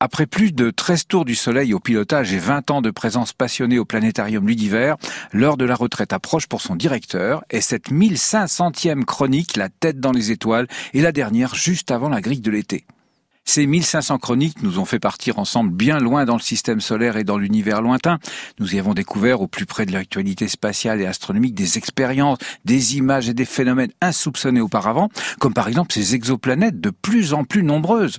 Après plus de 13 tours du Soleil au pilotage et 20 ans de présence passionnée au planétarium Ludiver, l'heure de la retraite approche pour son directeur et cette 1500e chronique, La tête dans les étoiles, est la dernière juste avant la grille de l'été. Ces 1500 chroniques nous ont fait partir ensemble bien loin dans le système solaire et dans l'univers lointain. Nous y avons découvert au plus près de l'actualité spatiale et astronomique des expériences, des images et des phénomènes insoupçonnés auparavant, comme par exemple ces exoplanètes de plus en plus nombreuses.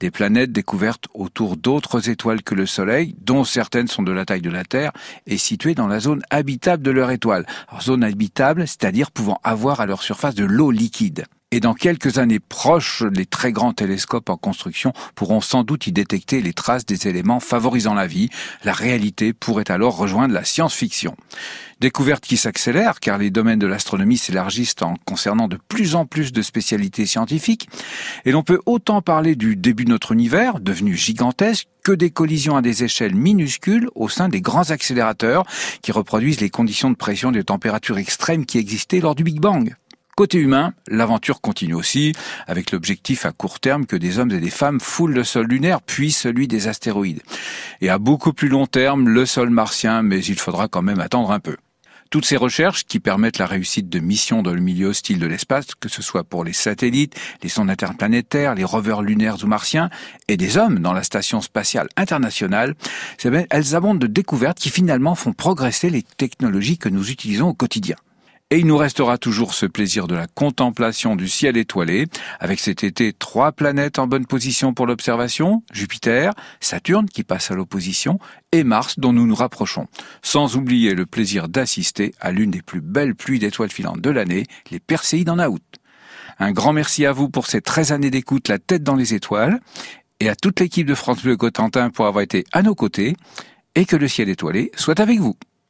Des planètes découvertes autour d'autres étoiles que le Soleil, dont certaines sont de la taille de la Terre et situées dans la zone habitable de leur étoile. Zone habitable, c'est-à-dire pouvant avoir à leur surface de l'eau liquide. Et dans quelques années proches, les très grands télescopes en construction pourront sans doute y détecter les traces des éléments favorisant la vie. La réalité pourrait alors rejoindre la science-fiction. Découverte qui s'accélère car les domaines de l'astronomie s'élargissent en concernant de plus en plus de spécialités scientifiques. Et l'on peut autant parler du début de notre univers, devenu gigantesque, que des collisions à des échelles minuscules au sein des grands accélérateurs qui reproduisent les conditions de pression et de température extrêmes qui existaient lors du Big Bang. Côté humain, l'aventure continue aussi, avec l'objectif à court terme que des hommes et des femmes foulent le sol lunaire, puis celui des astéroïdes. Et à beaucoup plus long terme, le sol martien, mais il faudra quand même attendre un peu. Toutes ces recherches qui permettent la réussite de missions dans le milieu hostile de l'espace, que ce soit pour les satellites, les sondes interplanétaires, les rovers lunaires ou martiens, et des hommes dans la station spatiale internationale, elles abondent de découvertes qui finalement font progresser les technologies que nous utilisons au quotidien. Et il nous restera toujours ce plaisir de la contemplation du ciel étoilé, avec cet été trois planètes en bonne position pour l'observation, Jupiter, Saturne qui passe à l'opposition, et Mars dont nous nous rapprochons. Sans oublier le plaisir d'assister à l'une des plus belles pluies d'étoiles filantes de l'année, les Perséides en août. Un grand merci à vous pour ces 13 années d'écoute La tête dans les étoiles, et à toute l'équipe de France Bleu Cotentin pour avoir été à nos côtés, et que le ciel étoilé soit avec vous.